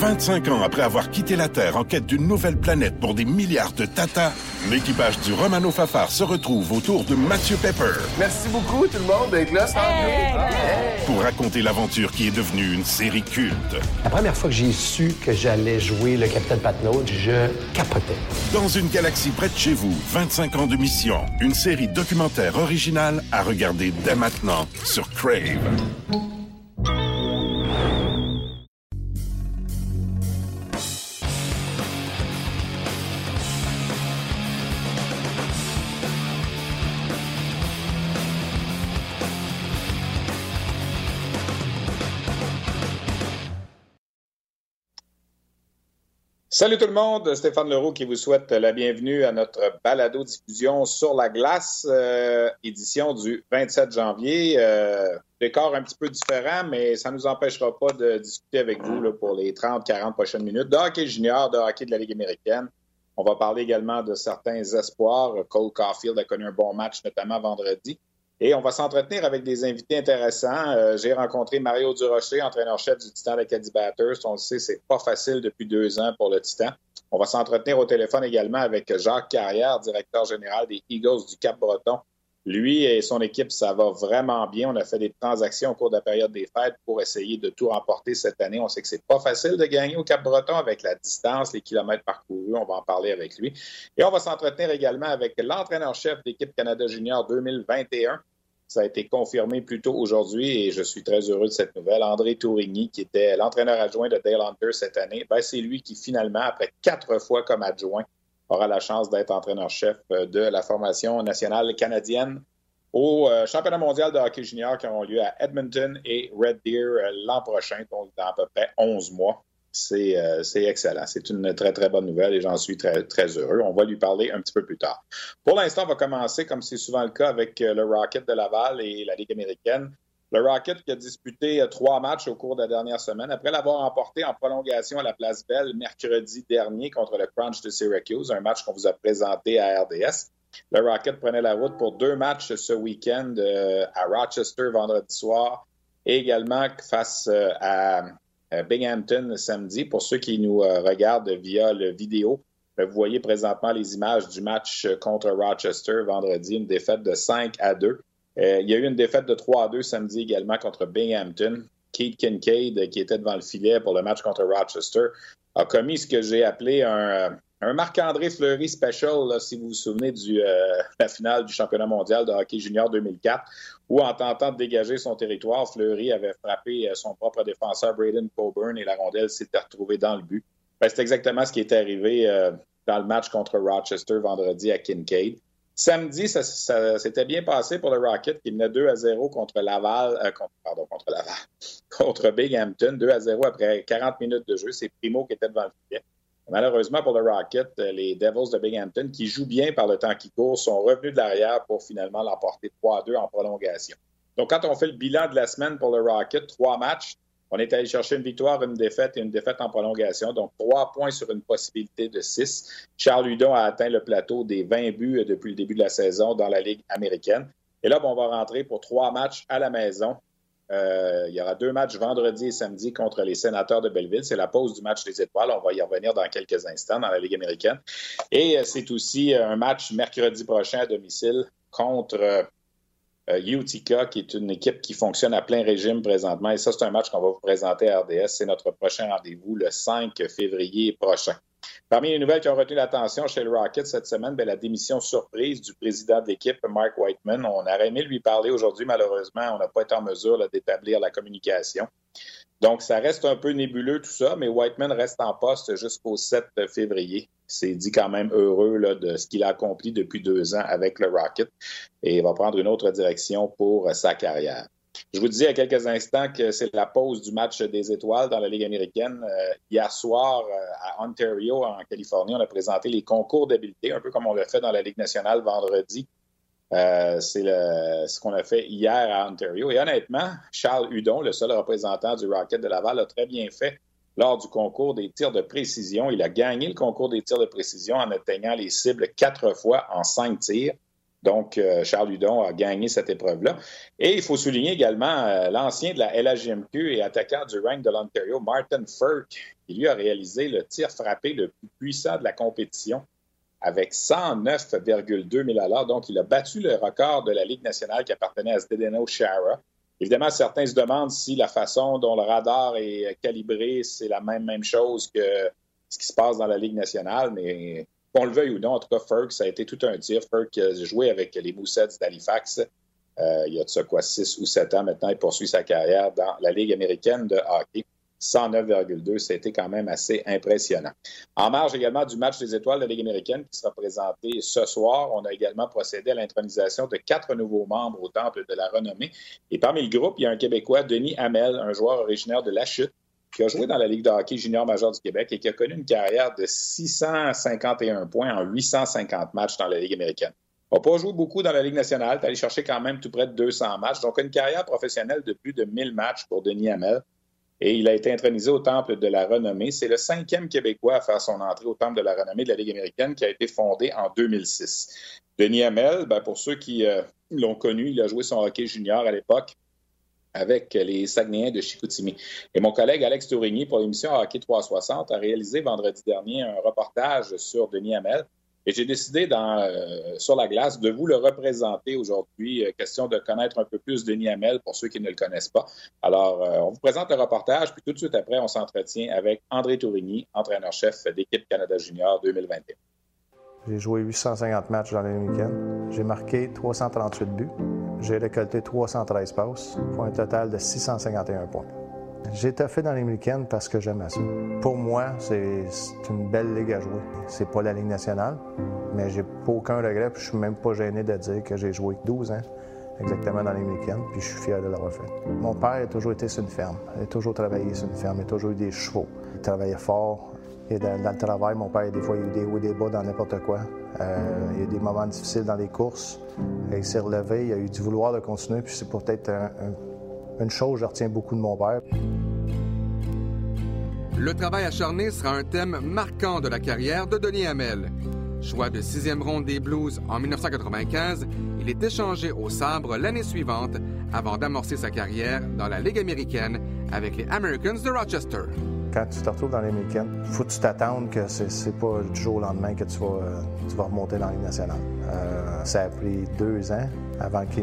25 ans après avoir quitté la Terre en quête d'une nouvelle planète pour des milliards de Tata, l'équipage du Romano Fafar se retrouve autour de Mathieu Pepper. Merci beaucoup tout le monde d'être là. Pour raconter l'aventure qui est devenue une série culte. La première fois que j'ai su que j'allais jouer le Capitaine Patnaud, je capotais. Dans une galaxie près de chez vous, 25 ans de mission. Une série documentaire originale à regarder dès maintenant sur Crave. Salut tout le monde, Stéphane Leroux qui vous souhaite la bienvenue à notre balado-diffusion sur la glace, euh, édition du 27 janvier. Euh, décor un petit peu différent, mais ça ne nous empêchera pas de discuter avec vous pour les 30-40 prochaines minutes de hockey junior, de hockey de la Ligue américaine. On va parler également de certains espoirs. Cole Caulfield a connu un bon match, notamment vendredi. Et on va s'entretenir avec des invités intéressants. Euh, j'ai rencontré Mario Durocher, entraîneur-chef du Titan Acadie Batters. On le sait, c'est pas facile depuis deux ans pour le Titan. On va s'entretenir au téléphone également avec Jacques Carrière, directeur général des Eagles du Cap-Breton. Lui et son équipe, ça va vraiment bien. On a fait des transactions au cours de la période des fêtes pour essayer de tout remporter cette année. On sait que c'est pas facile de gagner au Cap-Breton avec la distance, les kilomètres parcourus. On va en parler avec lui. Et on va s'entretenir également avec l'entraîneur-chef d'équipe Canada Junior 2021. Ça a été confirmé plus tôt aujourd'hui et je suis très heureux de cette nouvelle. André Tourigny, qui était l'entraîneur adjoint de Dale Hunter cette année, ben, c'est lui qui finalement, après quatre fois comme adjoint, aura la chance d'être entraîneur-chef de la formation nationale canadienne au euh, championnat mondial de hockey junior qui auront lieu à Edmonton et Red Deer euh, l'an prochain, donc dans à peu près 11 mois. Euh, c'est excellent. C'est une très, très bonne nouvelle et j'en suis très, très heureux. On va lui parler un petit peu plus tard. Pour l'instant, on va commencer, comme c'est souvent le cas, avec euh, le Rocket de Laval et la Ligue américaine. Le Rocket qui a disputé euh, trois matchs au cours de la dernière semaine, après l'avoir emporté en prolongation à la Place Belle mercredi dernier contre le Crunch de Syracuse, un match qu'on vous a présenté à RDS. Le Rocket prenait la route pour deux matchs ce week-end à Rochester vendredi soir et également face à Binghamton samedi. Pour ceux qui nous euh, regardent via le vidéo, euh, vous voyez présentement les images du match contre Rochester vendredi, une défaite de 5 à 2. il y a eu une défaite de 3 à 2 samedi également contre Binghamton. Keith Kincaid, qui était devant le filet pour le match contre Rochester, a commis ce que j'ai appelé un, un Marc-André Fleury special, si vous vous souvenez de euh, la finale du championnat mondial de hockey junior 2004, où en tentant de dégager son territoire, Fleury avait frappé euh, son propre défenseur Braden Coburn et la rondelle s'était retrouvée dans le but. Ben, c'est exactement ce qui est arrivé euh, dans le match contre Rochester vendredi à Kincaid. Samedi, ça, s'était bien passé pour le Rocket qui menait 2 à 0 contre Laval, pardon, contre Laval, contre Binghamton, 2 à 0 après 40 minutes de jeu. C'est Primo qui était devant le filet. Malheureusement pour le Rocket, euh, les Devils de Binghamton, qui jouent bien par le temps qui court, sont revenus de l'arrière pour finalement l'emporter 3 2 en prolongation. Donc, quand on fait le bilan de la semaine pour le Rocket, trois matchs, on est allé chercher une victoire, une défaite et une défaite en prolongation. Donc, trois points sur une possibilité de six. Charles Hudon a atteint le plateau des 20 buts depuis le début de la saison dans la Ligue américaine. Et là, on va rentrer pour trois matchs à la maison. Euh, il y aura deux matchs vendredi et samedi contre les sénateurs de Belleville. C'est la pause du match des étoiles. On va y revenir dans quelques instants dans la Ligue américaine. Et euh, c'est aussi un match mercredi prochain à domicile contre euh, Utica, qui est une équipe qui fonctionne à plein régime présentement. Et ça, c'est un match qu'on va vous présenter à RDS. C'est notre prochain rendez-vous le 5 février prochain. Parmi les nouvelles qui ont retenu l'attention chez le Rocket cette semaine, bien, la démission surprise du président de l'équipe, Mark Whiteman. On aurait aimé lui parler aujourd'hui, malheureusement, on n'a pas été en mesure d'établir la communication. Donc, ça reste un peu nébuleux tout ça, mais Whiteman reste en poste jusqu'au 7 février. C'est dit quand même heureux de ce qu'il a accompli depuis deux ans avec le Rocket et il va prendre une autre direction pour sa carrière. Je vous y a quelques instants que c'est la pause du match des étoiles dans la Ligue américaine. Euh, hier soir, euh, à Ontario, en Californie, on a présenté les concours d'habileté, un peu comme on l'a fait dans la Ligue nationale vendredi. Euh, c'est ce qu'on a fait hier à Ontario. Et honnêtement, Charles Hudon, le seul représentant du Rocket de Laval, a très bien fait lors du concours des tirs de précision. Il a gagné le concours des tirs de précision en atteignant les cibles quatre fois en cinq tirs. Donc, euh, Charles Hudon a gagné cette épreuve-là. Et il faut souligner également euh, l'ancien de la LHJMQ et attaquant du rank de l'Ontario, Martin Firk, qui lui a réalisé le tir frappé le plus puissant de la compétition avec 109,2 000 à Donc, il a battu le record de la Ligue nationale qui appartenait à Zdeno Shara. Évidemment, certains se demandent si la façon dont le radar est calibré, c'est la même, même chose que ce qui se passe dans la Ligue nationale, mais qu'on le veuille ou non, en tout cas, Ferg, ça a été tout un tir. Ferg a joué avec les Moussets d'Halifax euh, il y a de ça quoi, 6 ou 7 ans maintenant. Il poursuit sa carrière dans la Ligue américaine de hockey. 109,2, c'était quand même assez impressionnant. En marge également du match des étoiles de la Ligue américaine qui sera présenté ce soir, on a également procédé à l'intronisation de quatre nouveaux membres au Temple de la Renommée. Et parmi le groupe, il y a un Québécois, Denis Hamel, un joueur originaire de La Chute, qui a joué dans la Ligue de hockey junior majeur du Québec et qui a connu une carrière de 651 points en 850 matchs dans la Ligue américaine. N'a pas joué beaucoup dans la Ligue nationale, est allé chercher quand même tout près de 200 matchs, donc une carrière professionnelle de plus de 1000 matchs pour Denis Hamel. Et il a été intronisé au Temple de la Renommée. C'est le cinquième Québécois à faire son entrée au Temple de la Renommée de la Ligue américaine qui a été fondé en 2006. Denis Hamel, ben, pour ceux qui euh, l'ont connu, il a joué son hockey junior à l'époque avec les Saguenayens de Chicoutimi. Et mon collègue Alex Tourigny, pour l'émission Hockey 360, a réalisé vendredi dernier un reportage sur Denis Hamel. Et j'ai décidé euh, sur la glace de vous le représenter aujourd'hui. Euh, question de connaître un peu plus Denis Hamel pour ceux qui ne le connaissent pas. Alors, euh, on vous présente le reportage, puis tout de suite après, on s'entretient avec André Tourigny, entraîneur-chef d'équipe Canada Junior 2021. J'ai joué 850 matchs dans les week-ends. J'ai marqué 338 buts. J'ai récolté 313 passes pour un total de 651 points. J'ai fait dans week-ends parce que j'aimais ça. Pour moi, c'est une belle ligue à jouer. C'est pas la Ligue nationale, mais j'ai aucun regret. Puis je suis même pas gêné de dire que j'ai joué 12 ans exactement dans week-ends, puis je suis fier de l'avoir fait. Mon père a toujours été sur une ferme. Il a toujours travaillé sur une ferme. Il a toujours eu des chevaux. Il travaillait fort. Et dans, le travail, mon père, des fois, il y a eu des hauts et des bas dans n'importe quoi. Euh, il y a des moments difficiles dans les courses. Il s'est relevé, il a eu du vouloir de continuer, puis c'est peut-être une chose que je retiens beaucoup de mon père. Le travail acharné sera un thème marquant de la carrière de Denis Hamel. Choix de sixième ronde des Blues en 1995, il est échangé au sabre l'année suivante avant d'amorcer sa carrière dans la Ligue américaine avec les Americans de Rochester quand tu te retrouves dans les week-ends, faut que tu t'attendes que c'est pas du jour au lendemain que tu vas, euh, remonter dans la Ligue nationale. Euh, ça a pris deux ans avant que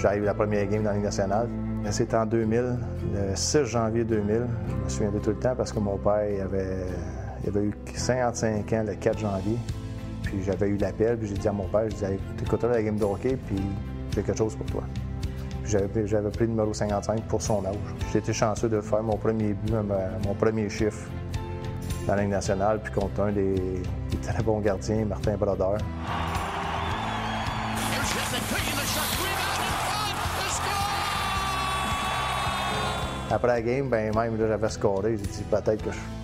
j'aille la première game dans la Ligue nationale. C'est en 2000, le 6 janvier 2000. Je me souviens de tout le temps parce que mon père avait, il avait eu 55 ans le 4 janvier. Puis j'avais eu l'appel, puis j'ai dit à mon père, je disais, la game de hockey, puis j'ai quelque chose pour toi. J'avais pris le numéro 55 pour son âge. Été chanceux de faire mon premier but, mon premier chiffre dans la nationale, puis contre un des, très bons gardiens, Martin Brodeur. Après la game, ben même j'avais scoré. J'ai dit peut-être que je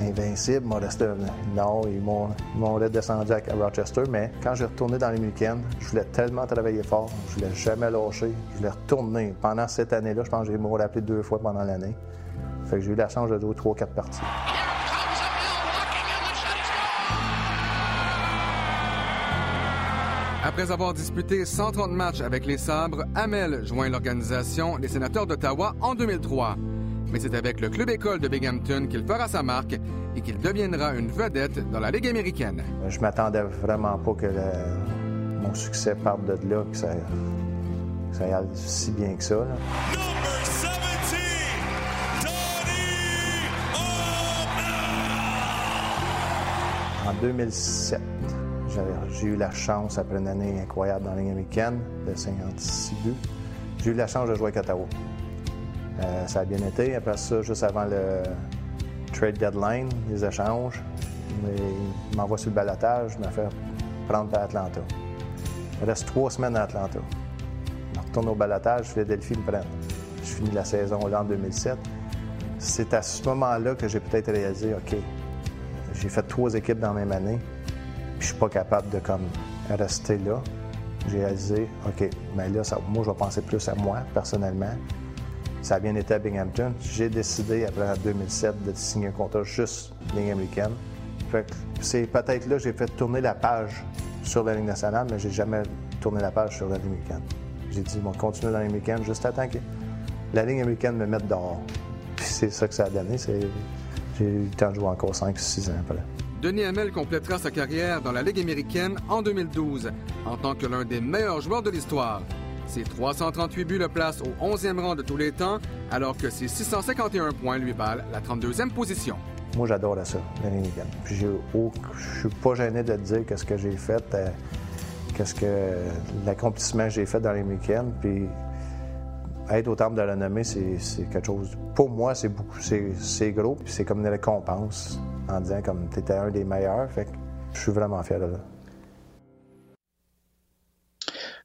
invincible. non, ils m'ont redescendu à Rochester, mais quand j'ai retourné dans les week-ends, je voulais tellement travailler fort, je voulais jamais lâcher, je voulais retourner. Pendant cette année-là, je pense que j'ai m'ont rappelé deux fois pendant l'année. Fait que j'ai eu la chance de jouer trois, quatre parties. Après avoir disputé 130 matchs avec les Sabres, Hamel joint l'organisation des Sénateurs d'Ottawa en 2003 mais c'est avec le club école de Binghamton qu'il fera sa marque et qu'il deviendra une vedette dans la Ligue américaine. Je m'attendais vraiment pas que mon succès parte de là, que ça, aille si bien que ça. En 2007, j'ai eu la chance, après une année incroyable dans la Ligue américaine, de 56 buts, j'ai eu la chance de jouer à Ottawa. Euh, ça a bien été. Après ça, juste avant le trade deadline, les échanges, il m'envoie sur le balotage, je me fait prendre par Atlanta. Il reste trois semaines à Atlanta. Je retourne au balotage, Philadelphie me prend. Je finis la saison là en 2007. C'est à ce moment-là que j'ai peut-être réalisé, OK, j'ai fait trois équipes dans la même année, puis je suis pas capable de comme rester là. J'ai réalisé, OK, mais là, moi, je vais penser plus à moi, personnellement. Ça a bien été à Binghamton. J'ai décidé, après 2007, de signer un contrat juste ligne américaine. c'est peut-être là que j'ai fait tourner la page sur la Ligue nationale, mais j'ai jamais tourner la page sur la ligne américaine. J'ai dit, bon, continuer dans la ligne américaine juste temps que la ligne américaine me mette dehors. Puis c'est ça que ça a donné. J'ai eu le temps de jouer encore 5-6 ans après. Denis Hamel complétera sa carrière dans la Ligue américaine en 2012 en tant que l'un des meilleurs joueurs de l'histoire. Ses 338 buts le placent au 11e rang de tous les temps, alors que ses 651 points lui valent la 32e position. Moi, j'adore ça, américaine. Puis je suis pas gêné de te dire qu'est-ce que j'ai fait, euh, qu'est-ce que l'accomplissement que j'ai fait dans les américaine. Puis être au terme de la renommée, c'est quelque chose. Pour moi, c'est beaucoup, c'est gros, puis c'est comme une récompense en disant comme tu étais un des meilleurs. Fait que je suis vraiment fier de ça.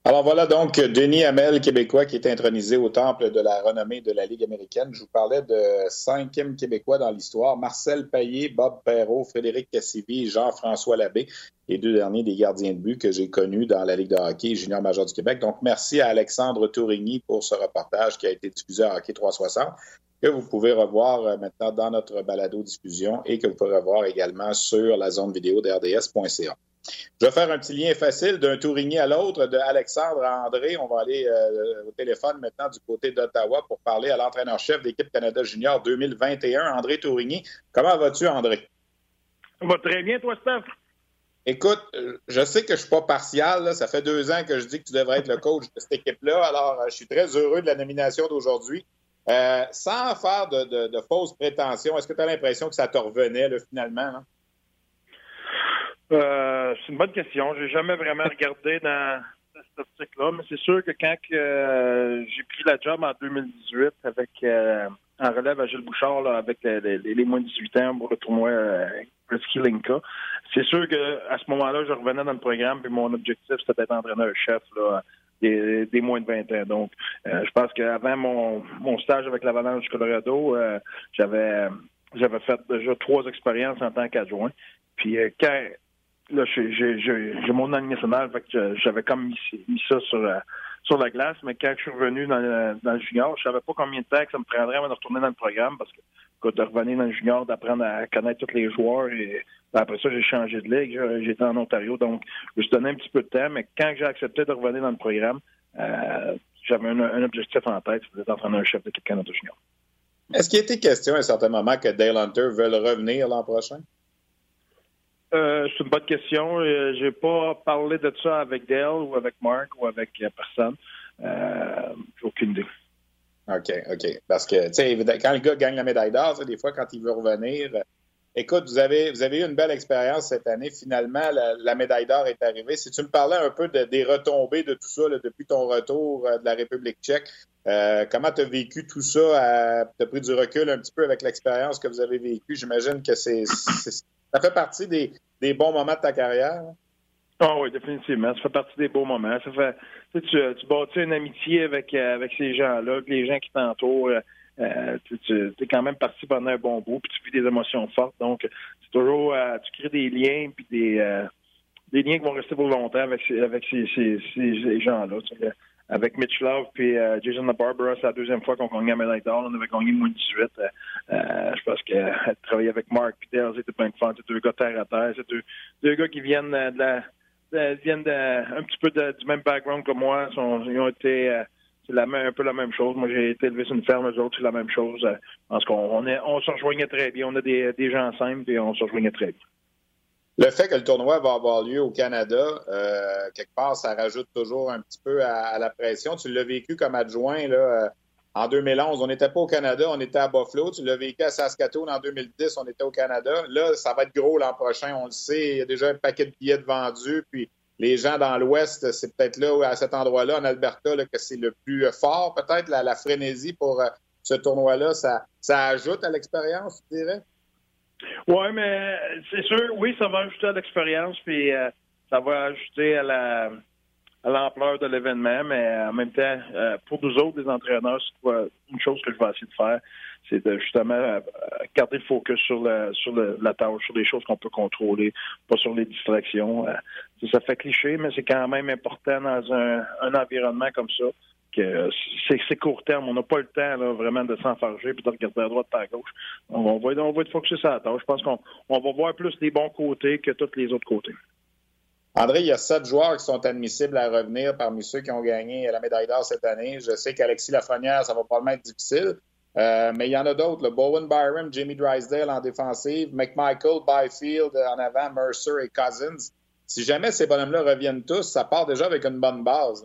Alors voilà donc Denis Hamel, québécois, qui est intronisé au temple de la renommée de la Ligue américaine. Je vous parlais de cinquième québécois dans l'histoire. Marcel Payet, Bob Perrault, Frédéric Cassivi, Jean-François Labbé, les deux derniers des gardiens de but que j'ai connus dans la Ligue de hockey junior major du Québec. Donc merci à Alexandre Tourigny pour ce reportage qui a été diffusé à Hockey 360 que vous pouvez revoir euh, maintenant dans notre balado diffusion et que vous pouvez revoir également sur la zone vidéo d'RDS.ca. Je vais faire un petit lien facile d'un Tourigny à l'autre, de Alexandre à André. On va aller euh, au téléphone maintenant du côté d'Ottawa pour parler à l'entraîneur-chef d'équipe Canada Junior 2021, André Tourigny. Comment vas-tu, André? Ça va très bien, toi, Steph? Écoute, je sais que je ne suis pas partial. Ça fait deux ans que je dis que tu devrais être le coach de cette équipe-là. Alors, euh, je suis très heureux de la nomination d'aujourd'hui. Euh, sans faire de, fausses prétentions, est-ce que tu as l'impression que ça te revenait finalement? Euh, c'est une bonne question. J'ai jamais vraiment regardé dans cette optique-là, mais c'est sûr que quand euh, j'ai pris la job en 2018 avec euh, en relève à Gilles Bouchard avec les, moins de 18 ans pour le tournoi Linka, c'est sûr qu'à ce moment-là, je revenais dans le programme et mon objectif c'était d'être entraîneur-chef des, des, moins de 20 ans. Donc, je pense qu'avant mon, mon stage avec l'Avalanche du Colorado, j'avais j'avais fait déjà trois expériences en tant qu'adjoint. Puis quand là, j'ai mon année nationale, j'avais comme mis, ça sur, euh, sur la glace, mais quand je suis revenu dans le, junior, je savais pas combien de temps que ça me prendrait avant de retourner dans le programme, parce que de revenir dans le junior, d'apprendre à connaître tous les joueurs, et après ça, j'ai changé de ligue, j'étais en Ontario, donc je me suis donné un petit peu de temps, mais quand j'ai accepté de revenir dans le programme, euh, j'avais un, objectif en tête, c'était d'être un chef d'équipe Canada Junior. Est-ce qu'il était question à un certain moment que Dale Hunter veuille revenir l'an prochain? Euh, c'est une bonne question. Euh, j'ai pas parlé de ça avec Dale ou avec Mark ou avec euh, personne. Aucune idée. OK, OK. Parce que, tu sais, quand le gars gagne la médaille d'or, des fois, quand il veut revenir, écoute, vous avez, vous avez eu une belle expérience cette année. Finalement, la, médaille d'or est arrivée. Si tu me parlais un peu des retombées de tout ça depuis ton retour de la République tchèque, comment tu as vécu tout ça? Tu as pris du recul un petit peu avec l'expérience que vous avez vécue? J'imagine que c'est ça fait partie des, des, bons moments de ta carrière? Ah oui, définitivement. Ça fait partie des beaux moments. Ça fait, tu, tu, bâtis une amitié avec, euh, avec ces gens-là, les gens qui t'entourent. Euh, euh tu, es quand même parti pendant un bon bout, puis tu vis des émotions fortes. Donc, c'est toujours, euh, tu crées des liens, puis des, des liens qui vont rester pour longtemps avec, avec ces, ces, ces gens-là avec Mitch Love puis euh, Jason Barbara, c'est la deuxième fois qu'on gagne la médaille d'or. On avait gagné moins de 18. Euh, euh, je pense que travailler avec Mark et c'était bien fun. C'est deux gars terre à terre. C'est deux, deux gars qui viennent de la, viennent de, un petit peu du même background que moi. ils ont été c'est un peu la même chose. Moi, j'ai été élevé sur une ferme, eux autres, c'est la même chose. Parce qu'on on, on se rejoignait très bien. On a des, gens simples et on se rejoignait très bien. Le fait que le tournoi va avoir lieu au Canada, euh, quelque part, ça rajoute toujours un petit peu à, la pression. Tu l'as vécu comme adjoint là, euh, en 2011. On n'était pas au Canada, on était à Buffalo. Tu l'as vécu à Saskatoon en 2010, on était au Canada. Là, ça va être gros l'an prochain, on le sait. Il y a déjà un paquet de billets vendus. Puis les gens dans l'Ouest, c'est peut-être là, à cet endroit-là, en Alberta, que c'est le plus fort, peut-être, la, frénésie pour euh, ce tournoi-là. Ça, ça ajoute à l'expérience, tu dirais? Oui, mais c'est sûr, oui, ça va ajouter à l'expérience, puis euh, ça va ajouter à la à l'ampleur de l'événement, mais en même temps, euh, pour nous autres, les entraîneurs, une chose que je vais essayer de faire, c'est de justement euh, garder le focus sur la sur la tâche, sur les choses qu'on peut contrôler, pas sur les distractions. ça fait cliché, mais c'est quand même important dans un, un environnement comme ça c'est court terme. On n'a pas le temps vraiment de s'enfarger et de regarder à droite et à gauche. On va, on va être focusé sur la tâche. Je pense qu'on on va voir plus les bons côtés que tous les autres côtés. André, il y a sept joueurs qui sont admissibles à revenir parmi ceux qui ont gagné la médaille d'or cette année. Je sais qu'Alexis Lafrenière, ça va probablement être difficile. Euh, mais il y en a d'autres. Bowen Byron, Jimmy Drysdale en défensive, McMichael, Byfield en avant, Mercer et Cousins. Si jamais ces bonhommes-là reviennent tous, ça part déjà avec une bonne base.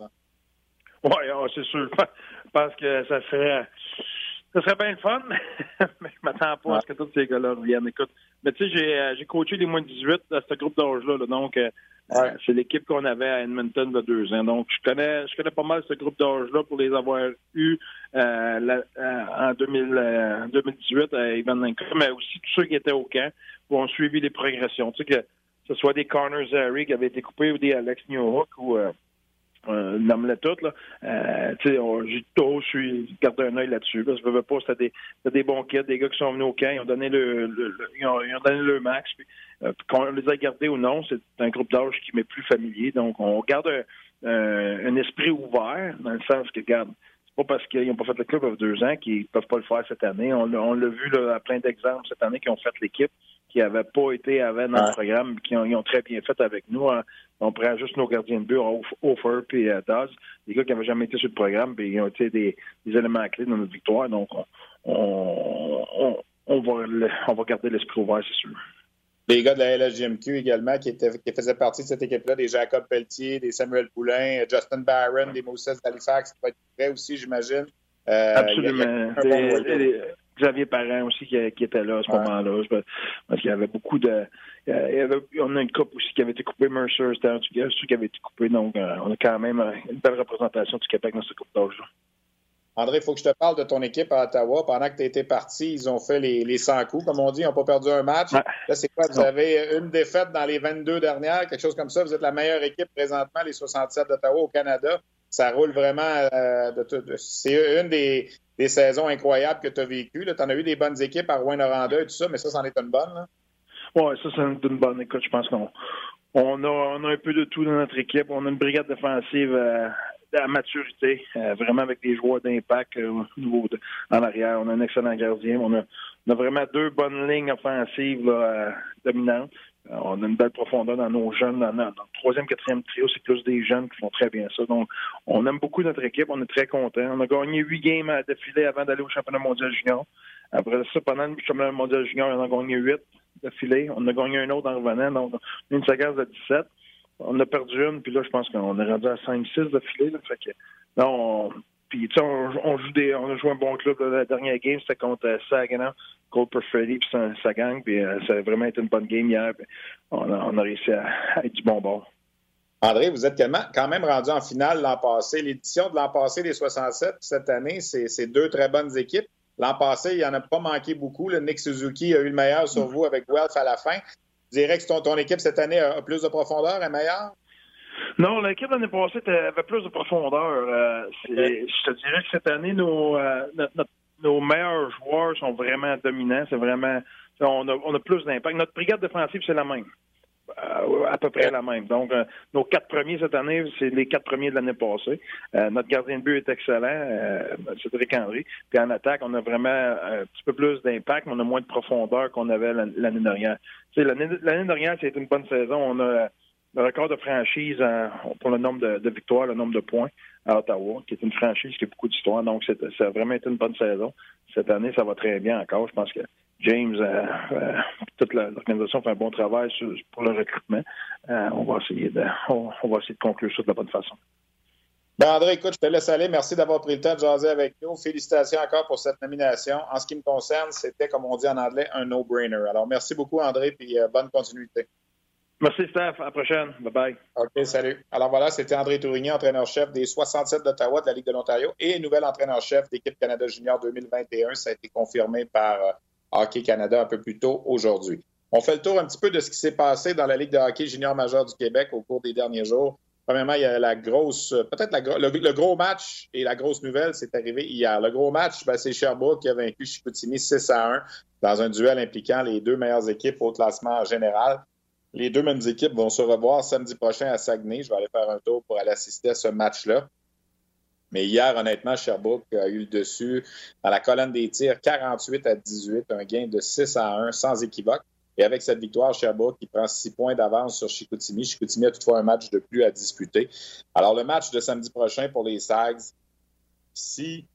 Oui, oh, c'est sûr. Je pense que ça serait ça serait bien le fun, mais je m'attends pas à ce que tous ces gars-là reviennent. Écoute, mais tu sais, j'ai, euh, j'ai coaché les moins de 18 dans ce groupe d'âge-là. donc, euh, euh, c'est l'équipe qu'on avait à Edmonton a deux ans. Donc, je connais, je connais pas mal ce groupe d'âge-là pour les avoir eus en 2000, 2018 à Evan Lincoln, mais aussi tous ceux qui étaient au camp qui ont suivi les progressions. Tu sais, que ce soit des Connor Zary qui avaient été coupés ou des Alex Newhook ou euh, nomme-les toutes. Là. Euh, j'ai tout, je suis gardé un œil là-dessus. Là. Je veux pas, c'était des, des bons kids, des gars qui sont venus au camp, ils ont donné le, ils, ont, donné le max. Puis, euh, qu'on les a gardés ou non, c'est un groupe d'âge qui m'est plus familier. Donc, on garde un, un, esprit ouvert, dans le sens que, regarde, c'est pas parce qu'ils n'ont pas fait le club il deux ans qu'ils peuvent pas le faire cette année. On, on l'a vu à plein d'exemples cette année qui ont fait l'équipe qui n'avaient pas été avant dans le programme, qui ont, ont, très bien fait avec nous. Hein. On prend juste nos gardiens de but, Offer et euh, Daz, des gars qui n'avaient jamais été sur le programme, puis ils ont été des, éléments clés dans notre victoire. Donc, on, on, on va, on va garder l'esprit ouvert, c'est sûr. Les gars de la LSGMQ également, qui, étaient, qui faisaient partie de cette équipe-là, des Jacob Pelletier, des Samuel Poulain, Justin Barron, des Moses d'Halifax, qui va être prêt aussi, j'imagine. Euh, Absolument. Xavier Parent aussi qui, était là à ce moment-là. Parce qu'il y avait beaucoup de. on a une coupe aussi qui avait été coupée. Mercer, c'était un truc qui avait été coupé. Donc, euh, on a quand même euh, une belle représentation du Québec dans ce coupe d'âge-là. André, il faut que je te parle de ton équipe à Ottawa. Pendant que tu étais parti, ils ont fait les, les 100 coups, comme on dit. Ils n'ont pas perdu un match. Là, c'est quoi? Vous avez une défaite dans les 22 dernières, quelque chose comme ça? Vous êtes la meilleure équipe présentement, les 67 d'Ottawa au Canada. Ça roule vraiment. Euh, c'est une des, saisons incroyables que tu as vécues. Tu en as eu des bonnes équipes à Rouen-Noranda et tout ça, mais ça, c'en est une bonne. Oui, ça, c'est une bonne. Écoute, je pense qu'on on a, on a un peu de tout dans notre équipe. On a une brigade défensive euh, à maturité, euh, vraiment avec des joueurs d'impact en arrière. On a un excellent gardien. On a, vraiment deux bonnes lignes offensives dominantes. Euh, on a une belle profondeur dans nos jeunes. Dans, le troisième, quatrième trio, c'est plus des jeunes qui font très bien ça. Donc, on aime beaucoup notre équipe. On est très contents. On a gagné huit games à défiler avant d'aller au championnat mondial junior. Après ça, pendant le championnat mondial junior, on a gagné huit d'affilée. On a gagné un autre en revenant. Donc, une séquence de 17. On a perdu une, puis là, je pense qu'on est rendu à 5-6 d'affilée. Fait que, puis, tu sais, on, joue a joué un bon club. la dernière game, c'était contre euh, Saginaw, Freddy, puis sa gang. Puis, euh, ça a vraiment été une bonne game hier. on, a, réussi à, être du bon bord. André, vous êtes quand même rendu en finale l'an passé. L'édition de l'an passé des 67, cette année, c'est deux très bonnes équipes. L'an passé, il n'y en a pas manqué beaucoup. Le Nick Suzuki a eu le meilleur sur vous avec Guelph à la fin. Tu dirais que ton, ton équipe cette année a plus de profondeur, est meilleure? Non, l'équipe l'année passée avait plus de profondeur. Euh, je te dirais que cette année, nos, euh, nos meilleurs joueurs sont vraiment dominants. C'est vraiment, on a, on a plus d'impact. Notre brigade défensive, c'est la même. Euh, à peu près la même. Donc, nos quatre premiers cette année, c'est les quatre premiers de l'année passée. notre gardien de but est excellent, Cédric Henry. Puis en attaque, on a vraiment un petit peu plus d'impact, mais on a moins de profondeur qu'on avait l'année dernière. L'année dernière, c'était une bonne saison. On a le record de franchise pour le nombre de, victoires, le nombre de points à Ottawa, qui est une franchise qui a beaucoup d'histoire. Donc, ça a vraiment été une bonne saison. Cette année, ça va très bien encore. Je pense que James, euh, euh, toute l'organisation fait un bon travail pour le recrutement. Euh, on, va essayer de, on, va essayer de conclure ça de la bonne façon. Ben André, écoute, je te laisse aller. Merci d'avoir pris le temps de jaser avec nous. Félicitations encore pour cette nomination. En ce qui me concerne, c'était, comme on dit en anglais, un no-brainer. Alors, merci beaucoup, André, puis bonne continuité. Merci, Steph. À la prochaine. Bye-bye. OK, salut. Alors voilà, c'était André Tourigny, entraîneur-chef des 67 d'Ottawa de la Ligue de l'Ontario et nouvel entraîneur-chef d'équipe Canada Junior 2021. Ça a été confirmé par euh, Hockey Canada un peu plus tôt aujourd'hui. On fait le tour un petit peu de ce qui s'est passé dans la Ligue de hockey junior majeur du Québec au cours des derniers jours. Premièrement, il y a la grosse, peut-être le, gros match et la grosse nouvelle, c'est arrivé hier. Le gros match, ben, c'est Sherbrooke qui a vaincu Chicoutimi 6 à 1 dans un duel impliquant les deux meilleures équipes au classement général. Les deux mêmes équipes vont se revoir samedi prochain à Saguenay. Je vais aller faire un tour pour aller assister à ce match-là. Mais hier, honnêtement, Sherbrooke a eu le dessus dans la colonne des tirs 48 à 18, un gain de 6 à 1 sans équivoque. Et avec cette victoire, Sherbrooke qui prend six points d'avance sur Chicoutimi. Chicoutimi a toutefois un match de plus à disputer. Alors, le match de samedi prochain pour les Sags, si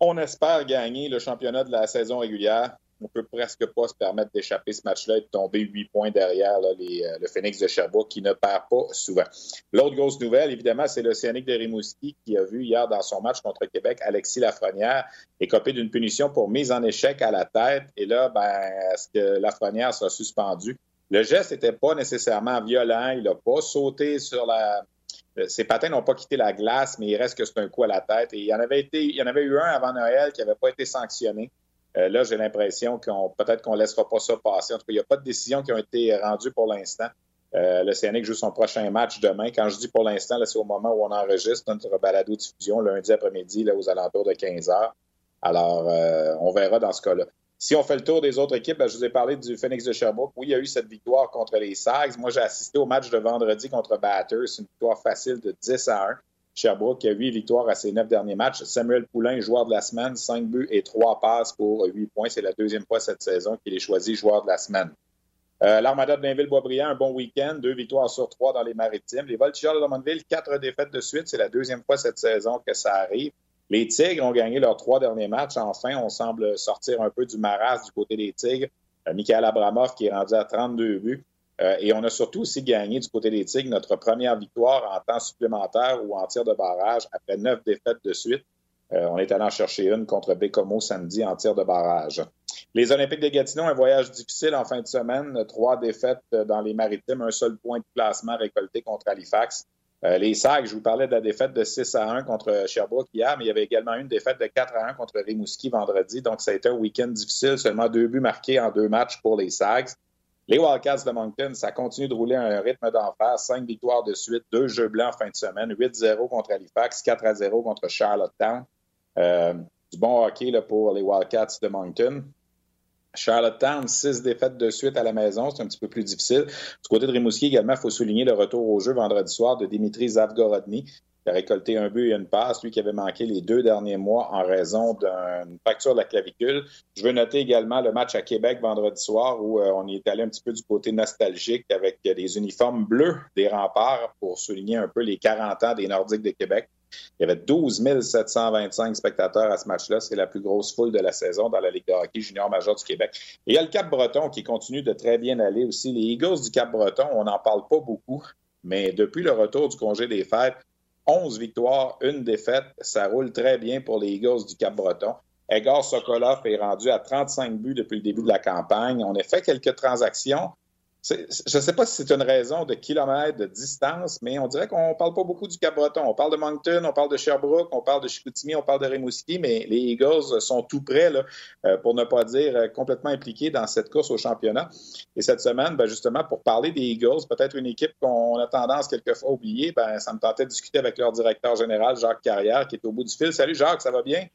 on espère gagner le championnat de la saison régulière, on peut presque pas se permettre d'échapper ce match-là et de tomber huit points derrière euh, le Phoenix de Sherbrooke qui ne perd pas souvent. L'autre grosse nouvelle, évidemment, c'est l'Océanique de Rimouski qui a vu hier dans son match contre Québec Alexis Lafrenière écoper d'une punition pour mise en échec à la tête. Et là, ben, est-ce que Lafrenière sera suspendu? Le geste n'était pas nécessairement violent. Il n'a pas sauté sur la, euh, ses patins n'ont pas quitté la glace, mais il reste que c'est un coup à la tête. Et il y en avait eu un avant Noël qui n'avait pas été sanctionné. Euh, là, j'ai l'impression qu'on peut-être qu'on ne laissera pas ça passer. En tout cas, il n'y a pas de décision qui ont été rendues pour l'instant. Euh, le CNX joue son prochain match demain. Quand je dis pour l'instant, c'est au moment où on enregistre notre balado diffusion lundi après-midi aux alentours de 15 heures. Alors, euh, on verra dans ce cas-là. Si on fait le tour des autres équipes, ben, je vous ai parlé du Phoenix de Sherbrooke. Oui, il y a eu cette victoire contre les Sags. Moi, j'ai assisté au match de vendredi contre Batters. Une victoire facile de 10 à 1. Sherbrooke a huit victoires à ses neuf derniers matchs. Samuel Poulain, joueur de la semaine, cinq buts et trois passes pour huit points. C'est la deuxième fois cette saison qu'il est choisi joueur de la semaine. Euh, L'Armada de Blainville-Boisbriand, un bon week-end, deux victoires sur trois dans les maritimes. Les Voltigeurs de Drummondville, quatre défaites de suite. C'est la deuxième fois cette saison que ça arrive. Les Tigres ont gagné leurs trois derniers matchs. Enfin, on semble sortir un peu du maras du côté des Tigres. Euh, Michael Abramov qui est rendu à 32 buts. Euh, et on a surtout aussi gagné du côté des Tigres notre première victoire en temps supplémentaire ou en tir de barrage après neuf défaites de suite. Euh, on est allé en chercher une contre Bécomo samedi en tir de barrage. Les Olympiques de Gatineau, un voyage difficile en fin de semaine. Trois défaites dans les maritimes, un seul point de placement récolté contre Halifax. Euh, les Sacs, je vous parlais de la défaite de 6 à 1 contre Sherbrooke hier, mais il y avait également une défaite de 4 à 1 contre Rimouski vendredi. Donc, ça a été un week-end difficile. Seulement deux buts marqués en deux matchs pour les Sags. Les Wildcats de Moncton, ça continue de rouler à un rythme d'enfer. Cinq victoires de suite, deux jeux blancs en fin de semaine, 8-0 contre Halifax, 4-0 contre Charlottetown. Euh, du bon hockey là, pour les Wildcats de Moncton. Charlottetown, six défaites de suite à la maison, c'est un petit peu plus difficile. Du côté de Rimouski également, il faut souligner le retour au jeu vendredi soir de Dimitri Zavgorodny, a récolté un but et une passe, lui qui avait manqué les deux derniers mois en raison d'une fracture de la clavicule. Je veux noter également le match à Québec vendredi soir où euh, on est allé un petit peu du côté nostalgique avec des uniformes bleus des remparts pour souligner un peu les 40 ans des Nordiques de Québec. Il y avait 12 725 spectateurs à ce match-là. C'est la plus grosse foule de la saison dans la Ligue de hockey junior major du Québec. Il y a le Cap-Breton qui continue de très bien aller aussi. Les Eagles du Cap-Breton, on n'en parle pas beaucoup, mais depuis le retour du congé des fêtes, 11 victoires, une défaite. Ça roule très bien pour les Eagles du Cap-Breton. Edgar Sokolov est rendu à 35 buts depuis le début de la campagne. On a fait quelques transactions. Je ne sais pas si c'est une raison de kilomètres de distance, mais on dirait qu'on ne parle pas beaucoup du Cap-Breton. On parle de Moncton, on parle de Sherbrooke, on parle de Chicoutimi, on parle de Rimouski, mais les Eagles sont tout prêts, là, euh, pour ne pas dire euh, complètement impliqués dans cette course au championnat. Et cette semaine, ben, justement, pour parler des Eagles, peut-être une équipe qu'on a tendance quelquefois à oublier, ben, ça me tentait de discuter avec leur directeur général, Jacques Carrière, qui est au bout du fil. Salut Jacques, ça va bien?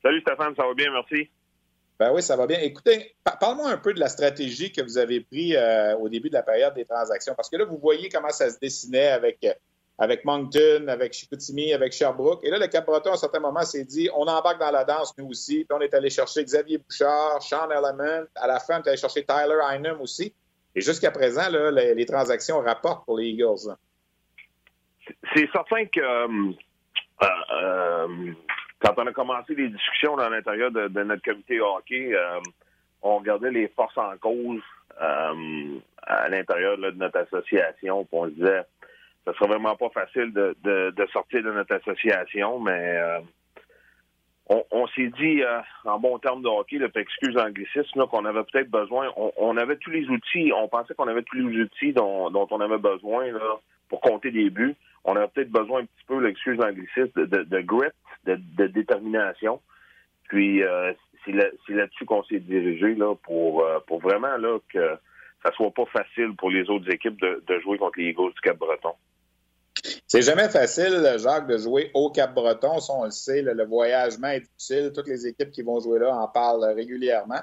Salut Stéphane, ça va bien, merci. Ben oui, ça va bien. Écoutez, parle-moi un peu de la stratégie que vous avez prise euh, au début de la période des transactions, parce que là, vous voyez comment ça se dessinait avec, euh, avec Moncton, avec Chicoutimi, avec Sherbrooke. Et là, le Cap-Breton, à un certain moment, s'est dit, on embarque dans la danse, nous aussi. Puis on est allé chercher Xavier Bouchard, Sean Element. À la fin, on est allé chercher Tyler Einem aussi. Et jusqu'à présent, là, les, transactions rapportent pour les Eagles. C'est certain que... Euh, quand on a commencé les discussions dans l'intérieur de, notre comité hockey, euh, on regardait les forces en cause euh, à l'intérieur de notre association. On se disait, ce serait vraiment pas facile de, sortir de notre association, mais euh, on, s'est dit, en bon terme de hockey, le excuse l'anglicisme, qu'on avait peut-être besoin. On, avait tous les outils. On pensait qu'on avait tous les outils dont, on avait besoin pour compter des buts. On avait peut-être besoin un petit peu, l'excuse l'anglicisme, de, de grit de, détermination. Puis euh, c'est là-dessus qu'on s'est dirigé là, pour, euh, pour vraiment là, que ça soit pas facile pour les autres équipes de, jouer contre les Eagles du Cap-Breton. C'est jamais facile, Jacques, de jouer au Cap-Breton. on le sait, le, voyagement est difficile. Toutes les équipes qui vont jouer là en parlent régulièrement.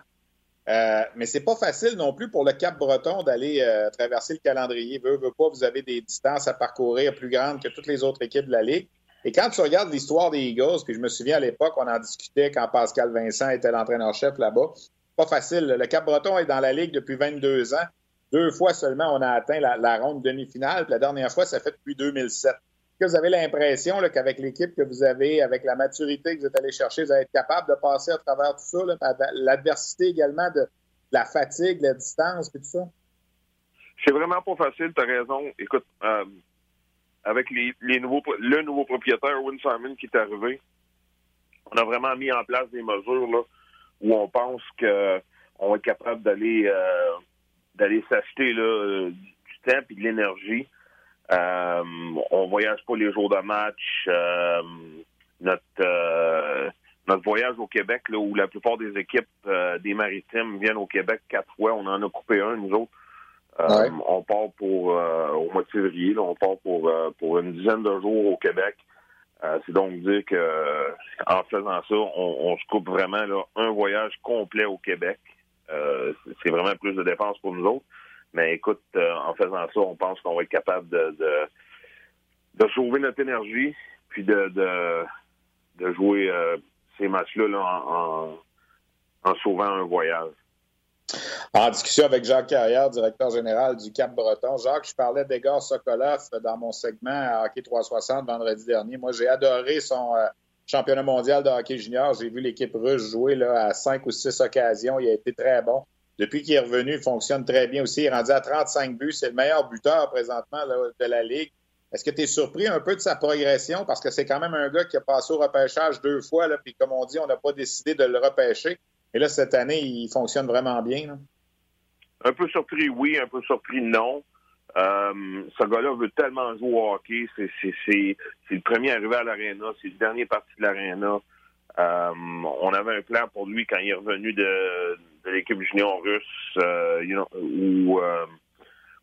Euh, mais c'est pas facile non plus pour le Cap-Breton d'aller traverser le calendrier. Veux, veux pas, vous avez des distances à parcourir plus grandes que toutes les autres équipes de la Ligue. Et quand tu regardes l'histoire des Eagles, puis je me souviens à l'époque, on en discutait quand Pascal Vincent était l'entraîneur-chef là-bas, pas facile. Le Cap-Breton est dans la Ligue depuis 22 ans. Deux fois seulement, on a atteint la, ronde demi-finale. La dernière fois, ça fait depuis 2007. Que vous avez l'impression qu'avec l'équipe que vous avez, avec la maturité que vous êtes allé chercher, vous allez être capable de passer à travers tout ça, l'adversité également de, la fatigue, la distance, tout ça? C'est vraiment pas facile, tu as raison. Écoute, euh, avec les, nouveaux, le nouveau propriétaire, Win Simon, qui est arrivé, on a vraiment mis en place des mesures là, où on pense qu'on va être capable d'aller euh, d'aller s'acheter là, du temps et de l'énergie. Euh, on voyage pas les jours de match. Euh, notre euh, notre voyage au Québec, là, où la plupart des équipes des maritimes viennent au Québec quatre fois, on en a coupé un, nous autres. On part pour au mois de février, on part pour pour une dizaine de jours au Québec. c'est donc dire que en faisant ça, on, se coupe vraiment là, un voyage complet au Québec. c'est vraiment plus de dépenses pour nous autres. Mais écoute, euh, en faisant ça, on pense qu'on va être capable de, sauver notre énergie, puis de, jouer euh, ces matchs-là en, en, sauvant un voyage. En discussion avec Jacques Carrière, directeur général du Cap-Breton. Jacques, je parlais d'Egor Sokolov dans mon segment à Hockey 360 vendredi dernier. Moi, j'ai adoré son euh, championnat mondial de hockey junior. J'ai vu l'équipe russe jouer là, à cinq ou six occasions. Il a été très bon. Depuis qu'il est revenu, il fonctionne très bien aussi. Il est rendu à 35 buts. C'est le meilleur buteur présentement de la Ligue. Est-ce que tu es surpris un peu de sa progression? Parce que c'est quand même un gars qui a passé au repêchage deux fois. Puis comme on dit, on n'a pas décidé de le repêcher. Et là, cette année, il fonctionne vraiment bien. Un peu surpris, oui. Un peu surpris, non. Euh, ce gars-là veut tellement jouer au hockey. C'est le premier arrivé à l'aréna. C'est le dernier parti de l'aréna. Euh, on avait un plan pour lui quand il est revenu de, de l'équipe junior russe euh, où, euh,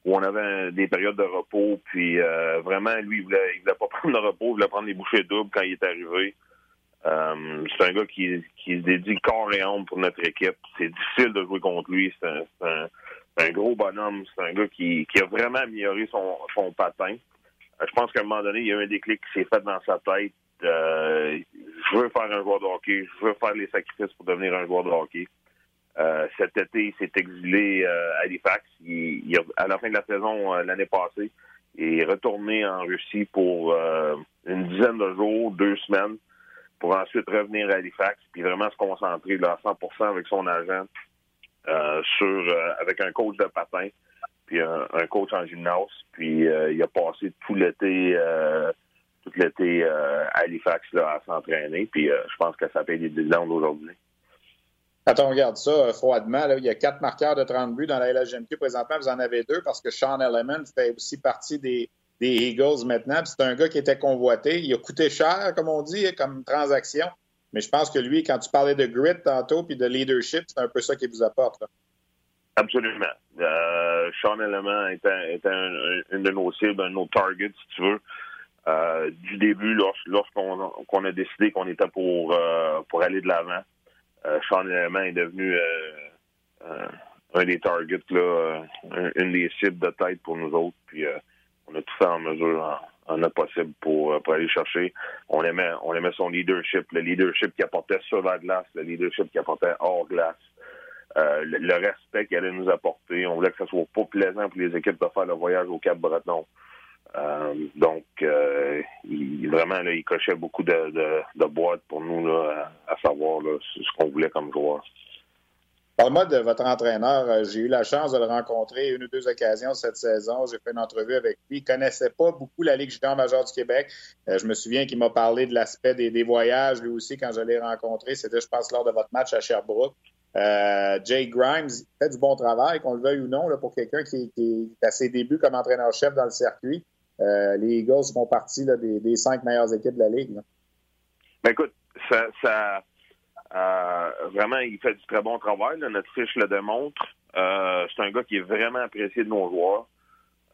où, on avait des périodes de repos. Puis euh, vraiment, lui, il voulait, il voulait pas prendre de repos, il voulait prendre des bouchées doubles quand il est arrivé. c'est un gars qui, se dédie corps et âme pour notre équipe. C'est difficile de jouer contre lui. C'est un, gros bonhomme. C'est un gars qui, a vraiment amélioré son patin. je pense qu'à un moment donné, il y a eu un déclic qui s'est fait dans sa tête. je veux faire un joueur de hockey. Je veux faire les sacrifices pour devenir un joueur de hockey. Euh, cet été, il s'est exilé euh, à Halifax. Il, à la fin de la saison euh, l'année passée, il est retourné en Russie pour une dizaine de jours, deux semaines, pour ensuite revenir à Halifax, puis vraiment se concentrer là, à 100% avec son agent sur avec un coach de patin, puis un, coach en gymnase. Puis il a passé tout l'été tout l'été à Halifax là, à s'entraîner. Puis je pense que ça paye des dividendes aujourd'hui. Quand on regarde ça euh, froidement, il y a quatre marqueurs de 30 buts dans la LHMQ. Présentement, vous en avez deux parce que Sean Element fait aussi partie des, Eagles maintenant. C'est un gars qui était convoité. Il a coûté cher, comme on dit, comme transaction. Mais je pense que lui, quand tu parlais de grit tantôt puis de leadership, c'est un peu ça qu'il vous apporte. Absolument. Euh, Sean Element était, une de nos cibles, un de nos targets, si tu veux. Euh, du début, lorsqu'on a décidé qu'on était pour, pour aller de l'avant. Euh, Sean Element est devenu euh, un des targets, là, une des cibles de tête pour nous autres. Puis euh, on a tout fait en mesure en, notre possible pour, pour aller chercher. On aimait, on aimait son leadership, le leadership qui apportait sur la glace, le leadership qui apportait hors glace. le, respect qu'il allait nous apporter. On voulait que ce soit pas plaisant pour les équipes de faire le voyage au Cap-Breton. Euh, donc, euh, il, vraiment, là, il cochait beaucoup de, de, boîtes pour nous là, à, savoir ce qu'on voulait comme joueur. Parle-moi de votre entraîneur. Euh, j'ai eu la chance de le rencontrer une ou deux occasions cette saison. J'ai fait une entrevue avec lui. Il connaissait pas beaucoup la Ligue junior majeure du Québec. je me souviens qu'il m'a parlé de l'aspect des, voyages, lui aussi, quand je l'ai rencontré. C'était, je pense, lors de votre match à Sherbrooke. Jay Grimes fait du bon travail, qu'on le veuille ou non, là, pour quelqu'un qui, est à ses débuts comme entraîneur-chef dans le circuit. Euh, les Eagles font partie des, cinq meilleures équipes de la Ligue. Ben, écoute, ça, euh, vraiment, il fait du très bon travail. Notre fiche le démontre. Euh, c'est un gars qui est vraiment apprécié de nos joueurs.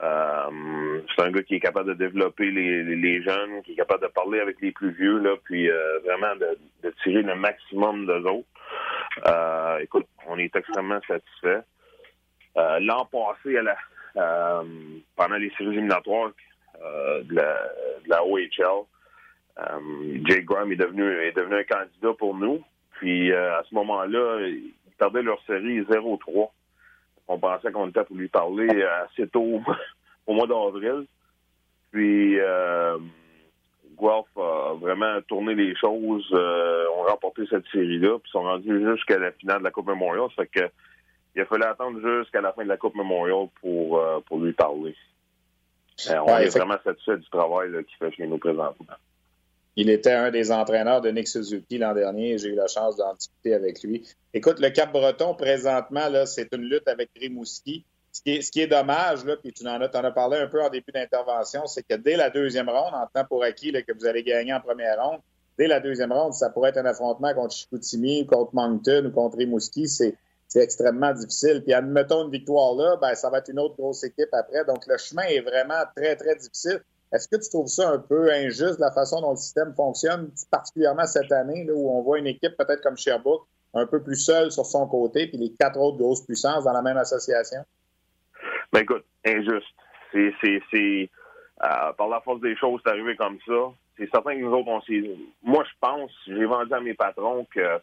c'est un gars qui est capable de développer les, jeunes, qui est capable de parler avec les plus vieux, là, puis vraiment de, tirer le maximum de autres. écoute, on est extrêmement satisfait. L'an passé, pendant les séries éliminatoires, de, la, de la OHL. Euh, Jay Graham est devenu, est devenu un candidat pour nous. Puis euh, à ce moment-là, il perdaient leur série 0-3. On pensait qu'on était pour lui parler assez tôt au mois d'avril. Puis euh, Guelph a vraiment tourné les choses, euh, ont remporté cette série-là, puis sont rendus jusqu'à la finale de la Coupe Memorial. Fait que il a fallu attendre jusqu'à la fin de la Coupe Memorial pour, euh, pour lui parler. Euh, on est vraiment satisfait du travail qu'il fait chez nous présentement. Il était un des entraîneurs de Nick Suzuki l'an dernier et j'ai eu la chance d'en discuter avec lui. Écoute, le Cap-Breton, présentement, c'est une lutte avec Rimouski. Ce qui, est, ce qui est dommage, là, puis tu en as, en as parlé un peu en début d'intervention, c'est que dès la deuxième ronde, en temps pour acquis là, que vous allez gagner en première ronde, dès la deuxième ronde, ça pourrait être un affrontement contre Chicoutimi, contre Moncton ou contre Rimouski. C'est, extrêmement difficile. Puis admettons une victoire là, ben, ça va être une autre grosse équipe après. Donc le chemin est vraiment très, très difficile. Est-ce que tu trouves ça un peu injuste, la façon dont le système fonctionne, particulièrement cette année, où on voit une équipe peut-être comme Sherbrooke un peu plus seule sur son côté, puis les quatre autres grosses puissances dans la même association? Ben écoute, injuste. C'est, euh, par la force des choses, c'est arrivé comme ça. C'est certain que nous autres. Moi, je pense, j'ai vendu à mes patrons que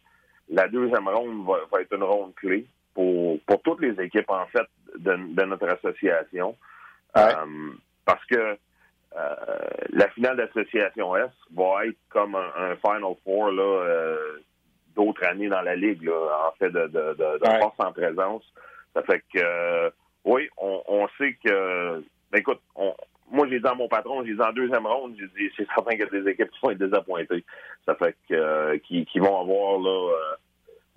la deuxième ronde va, être une ronde clé pour, pour toutes les équipes, en fait, de, de notre association. Euh, parce que euh, la finale d'association S va être comme un, Final Four là, euh, d'autres années dans la Ligue, là, en fait, de, de, de, force en présence. Ça fait que oui, on, on sait que. Ben écoute, on, moi, j'ai dit à mon patron, j'ai dit en deuxième ronde, j'ai dit c'est certain qu'il y a des équipes qui vont être désappointées. Ça fait que euh, qui, qui, vont avoir là, euh,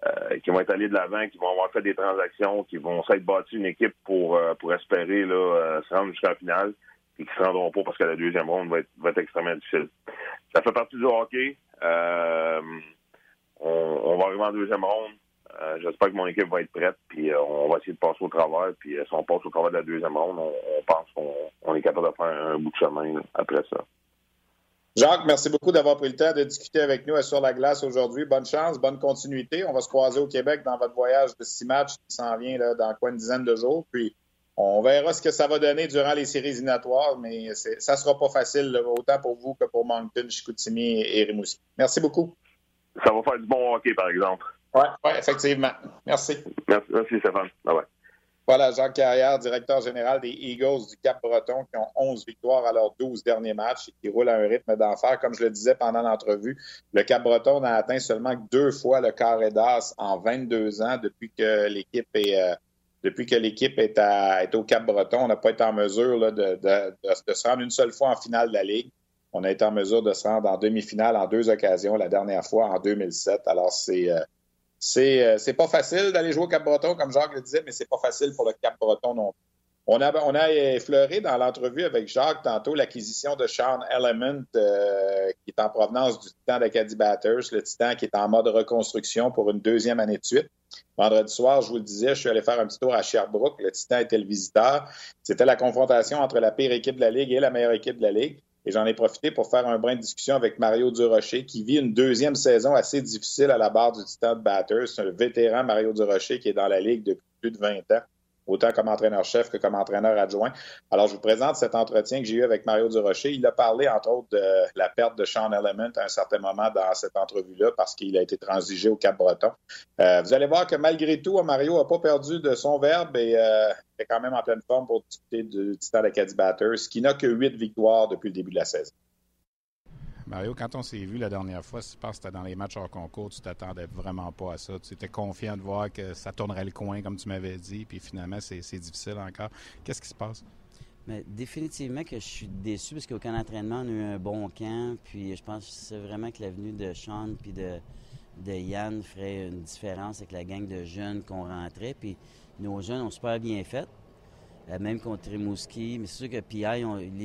euh, qui vont être allés de l'avant, qui vont avoir fait des transactions, qui vont s'être battu une équipe pour euh, pour espérer là se rendre jusqu'à la finale et qui se rendront pas parce que la deuxième ronde va être, va être extrêmement difficile. Ça fait partie du hockey. on, on va arriver en deuxième ronde. Euh, j'espère que mon équipe va être prête, puis euh, on va essayer de passer au travers. Puis euh, si on passe au travers de la deuxième ronde, on, pense qu'on est capable de faire un, bout de chemin après ça. Jacques, merci beaucoup d'avoir pris le temps de discuter avec nous sur la glace aujourd'hui. Bonne chance, bonne continuité. On va se croiser au Québec dans votre voyage de six matchs qui s'en vient là, dans quoi une dizaine de jours. Puis on verra ce que ça va donner durant les séries éliminatoires, mais ça ne sera pas facile, autant pour vous que pour Moncton, Chicoutimi et Rimouski. Merci beaucoup. Ça va faire du bon hockey, par exemple. Oui, ouais, effectivement. Merci. Merci, Stéphane. Bye Voilà, Jacques Carrière, directeur général des Eagles du Cap-Breton, qui ont 11 victoires à leurs 12 derniers matchs et qui roulent à un rythme d'enfer. Comme je le disais pendant l'entrevue, le Cap-Breton n'a atteint seulement deux fois le carré d'as en 22 ans depuis que l'équipe est, euh, depuis que l'équipe est, est, au Cap-Breton. On n'a pas été en mesure là, de, de, de, se rendre une seule fois en finale de la Ligue. On a été en mesure de se rendre en demi-finale en deux occasions, la dernière fois en 2007. Alors, c'est euh, c'est euh, c'est pas facile d'aller jouer au Cap-Breton, comme Jacques le disait, mais c'est pas facile pour le Cap-Breton non plus. On a, on a effleuré dans l'entrevue avec Jacques tantôt l'acquisition de Sean Element, euh, qui est en provenance du Titan d'Acadie Batters, le Titan qui est en mode reconstruction pour une deuxième année de suite. Vendredi soir, je vous le disais, je suis allé faire un petit tour à Sherbrooke. Le Titan était le visiteur. C'était la confrontation entre la pire équipe de la Ligue et la meilleure équipe de la Ligue. Et j'en ai profité pour faire un brin de discussion avec Mario Durocher, qui vit une deuxième saison assez difficile à la barre du Titan de Batters. C'est un vétéran, Mario Durocher, qui est dans la Ligue depuis plus de 20 ans autant comme entraîneur-chef que comme entraîneur adjoint. Alors, je vous présente cet entretien que j'ai eu avec Mario Durocher. Il a parlé, entre autres, de la perte de Sean Element à un certain moment dans cette entrevue-là parce qu'il a été transigé au Cap-Breton. Euh, vous allez voir que malgré tout, Mario n'a pas perdu de son verbe et euh, est quand même en pleine forme pour discuter du Titan Acadie Batters, qui n'a que huit victoires depuis le début de la saison. Mario, quand on s'est vu la dernière fois, je pense que c'était dans les matchs hors concours, tu t'attendais vraiment pas à ça. Tu étais confiant de voir que ça tournerait le coin, comme tu m'avais dit, puis finalement, c'est difficile encore. Qu'est-ce qui se passe? Mais définitivement que je suis déçu parce qu'aucun entraînement, on a eu un bon camp. Puis je pense que c'est vraiment que l'avenue de Sean puis de, de Yann ferait une différence avec la gang de jeunes qu'on rentrait. Puis nos jeunes ont super bien fait. Euh, même contre Rimouski. Mais c'est sûr que PI,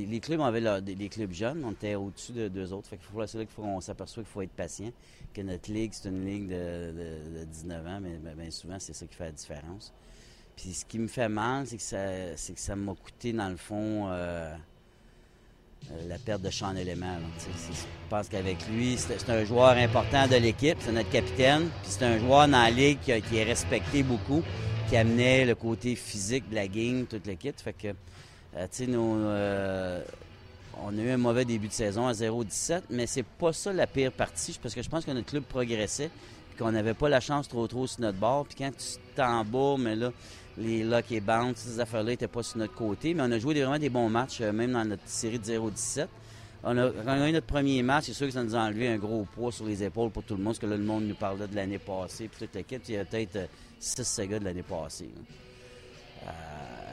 les, clubs avaient des, clubs jeunes, on était au-dessus de deux autres. Fait qu'il là qu'on s'aperçoit qu'il faut être patient, que notre ligue, c'est une ligue de, 19 ans, mais bien souvent, c'est ça qui fait la différence. Puis ce qui me fait mal, c'est que ça, c'est que ça m'a coûté, dans le fond, euh, euh, la perte de Sean Element. Je pense qu'avec lui, c'est un joueur important de l'équipe, c'est notre capitaine, puis c'est un joueur dans la ligue qui est respecté beaucoup amenait le côté physique de la game, toute l'équipe. Fait que, euh, tu sais, euh, on a eu un mauvais début de saison à 0-17, mais c'est pas ça la pire partie, parce que je pense que notre club progressait. puis qu'on n'avait pas la chance trop trop sur notre bord. Puis quand tu t'en mais là, les luck et bounce, ces affaires-là n'étaient pas sur notre côté. Mais on a joué vraiment des bons matchs, euh, même dans notre série de 0-17. On a gagné notre premier match, c'est sûr que ça nous a enlevé un gros poids sur les épaules pour tout le monde, parce que là, le monde nous parlait de l'année passée, puis toute l'équipe, il y a peut-être 6 gars de l'année passée. Euh,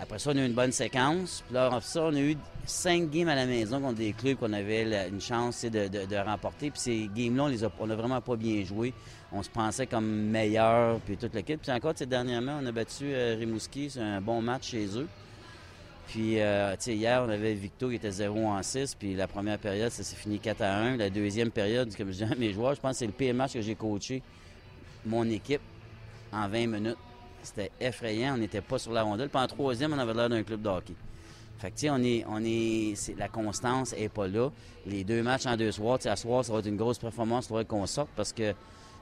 après ça, on a eu une bonne séquence. Puis là, après ça, on a eu cinq games à la maison contre des clubs qu'on avait une chance de, remporter. Puis ces games-là, on les a, vraiment pas bien joué. On se pensait comme meilleur, puis toute l'équipe. Puis encore, dernièrement, on a battu euh, Rimouski. C'est un bon match chez eux. Puis, euh, hier, on avait Victo qui était 0 en 6. Puis la première période, ça s'est fini 4 à 1. La deuxième période, comme je dis à mes joueurs, je pense que c'est le pire match que j'ai coaché mon équipe en 20 minutes. C'était effrayant. On n'était pas sur la rondelle. Puis en troisième, on avait l'air d'un club de hockey. Fait que, tu sais, on est, on est, la constance n'est pas là. Les deux matchs en deux soirs, tu sais, à soir, ça va être une grosse performance. Il faudrait qu'on sorte parce que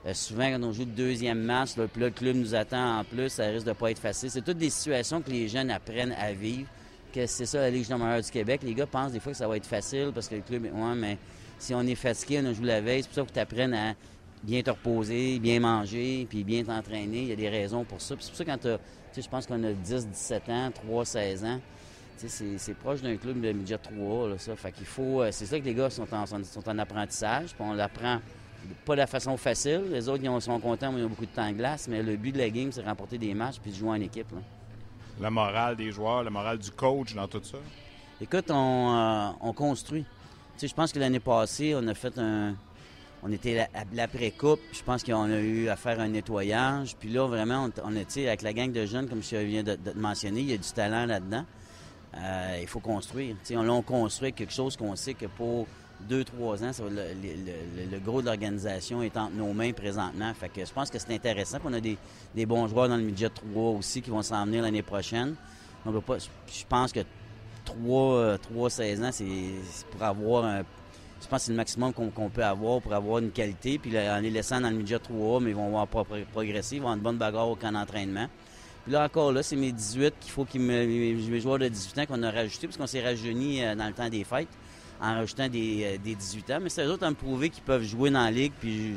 euh, souvent, quand on joue le deuxième match, le club nous attend en plus, ça risque de pas être facile. C'est toutes des situations que les jeunes apprennent à vivre. Que c'est ça la Ligue junior du Québec. Les gars pensent des fois que ça va être facile parce que le club, ouais, mais si on est fatigué, on a joué la veille, c'est pour ça que tu apprennes à bien te reposer, bien manger, puis bien t'entraîner. Il y a des raisons pour ça. c'est pour ça que quand tu sais, je pense qu'on a 10, 17 ans, 3, 16 ans, c'est proche d'un club de midget 3, là, ça. Fait qu'il faut... Euh, c'est ça que les gars sont en, sont en apprentissage, puis on l'apprend pas de la façon facile. Les autres, ils sont contents, mais ils ont beaucoup de temps de glace, mais le but de la game, c'est remporter des matchs puis de jouer en équipe. Là. La morale des joueurs, la morale du coach dans tout ça? Écoute, on, euh, on construit. Tu sais, je pense que l'année passée, on a fait un, on était l'après-coupe. Je pense qu'on a eu à faire un nettoyage. Puis là, vraiment, on, était avec la gang de jeunes, comme je viens de, te mentionner, il y a du talent là-dedans. Euh, il faut construire. on, on construit quelque chose qu'on sait que pour deux, trois ans, le, gros de l'organisation est entre nos mains présentement. Fait que je pense que c'est intéressant. qu'on a des, bons joueurs dans le midget 3 aussi qui vont s'en venir l'année prochaine. je pense que 3, 3 16 ans, c'est pour avoir un je pense que c'est le maximum qu'on peut avoir pour avoir une qualité. Puis en les laissant dans le midget 3 mais ils vont avoir progresser, ils vont avoir une bonne bagarre au camp d'entraînement. Puis là encore, là, c'est mes 18 qu'il faut qu'ils me. Mes joueurs de 18 ans qu'on a rajouté, parce qu'on s'est rajeuni euh, dans le temps des fêtes, en rajoutant des, 18 euh, ans. Mais c'est eux autres à me prouver qu'ils peuvent jouer dans la ligue, puis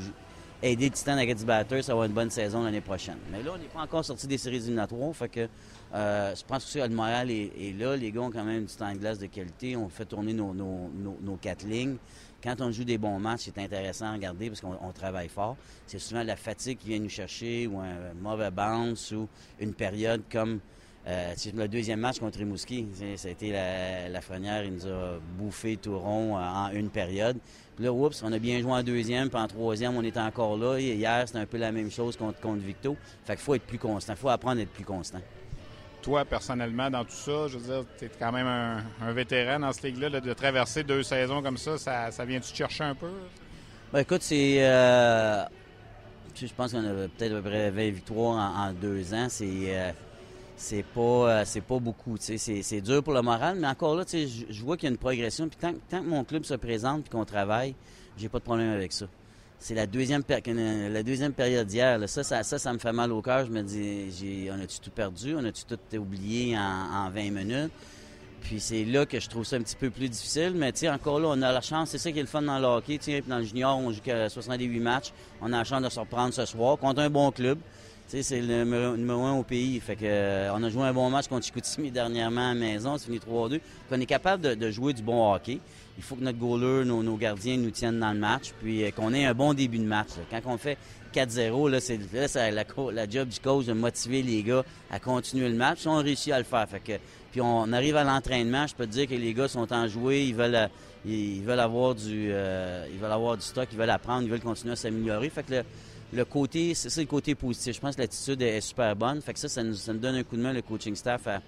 aider le Titan Agadi Batters à avoir une bonne saison l'année prochaine. Mais là, on n'est pas encore sorti des séries éliminatoires, fait que euh, je pense que le Montréal est, là. Les gars ont quand même du temps de glace de qualité. On fait tourner nos, quatre lignes. Quand on joue des bons matchs, c'est intéressant à regarder parce qu'on travaille fort. C'est souvent la fatigue qui vient nous chercher ou un mauvais bounce ou une période comme euh, le deuxième match contre Rimouski. Ça a été la, la frenière, il nous a bouffé tout rond euh, en une période. Puis là, oups, on a bien joué en deuxième, puis en troisième, on était encore là. hier, c'était un peu la même chose contre, contre Victo. Fait qu'il faut être plus constant. Il faut apprendre à être plus constant toi, personnellement, dans tout ça, je veux dire, tu es quand même un, vétéran dans cette ligue-là, de traverser deux saisons comme ça, ça, vient-tu te chercher un peu? Ben, écoute, c'est. Euh, je pense qu'on a peut-être à peu près 20 victoires en, deux ans. C'est. Euh, c'est pas, euh, c'est pas beaucoup. C'est dur pour le moral, mais encore là, je vois qu'il y a une progression. Tant, que mon club se présente et qu'on travaille, j'ai pas de problème avec ça c'est la deuxième, la deuxième période d'hier. Ça, ça, ça, me fait mal au cœur. Je me dis, on a-tu tout perdu? On a-tu tout oublié en, 20 minutes? Puis c'est là que je trouve ça un petit peu plus difficile. Mais tu encore là, on a la chance. C'est ça qui est le fun dans le hockey. dans le junior, on joue que 68 matchs. On a la chance de se reprendre ce soir contre un bon club. c'est le numéro un au pays. Fait que, euh, on a joué un bon match contre Chicoutimi dernièrement à la maison. C'est fini 3-2. On est capable de, jouer du bon hockey il faut que notre goaler, nos, gardiens nous tiennent dans le match, puis euh, qu'on ait un bon début de match. Quand on fait 4-0, là, c'est la, job du coach de motiver les gars à continuer le match. Ils ont réussi à le faire. Puis on arrive à l'entraînement, je peux te dire que les gars sont en jouer, ils veulent, euh, ils, veulent avoir du, euh, ils veulent avoir du stock, ils veulent apprendre, ils veulent continuer à s'améliorer. Fait que le, côté, c'est le côté positif. Je pense que l'attitude est super bonne. Fait que ça, ça nous, ça nous, donne un coup de main, le coaching staff, à,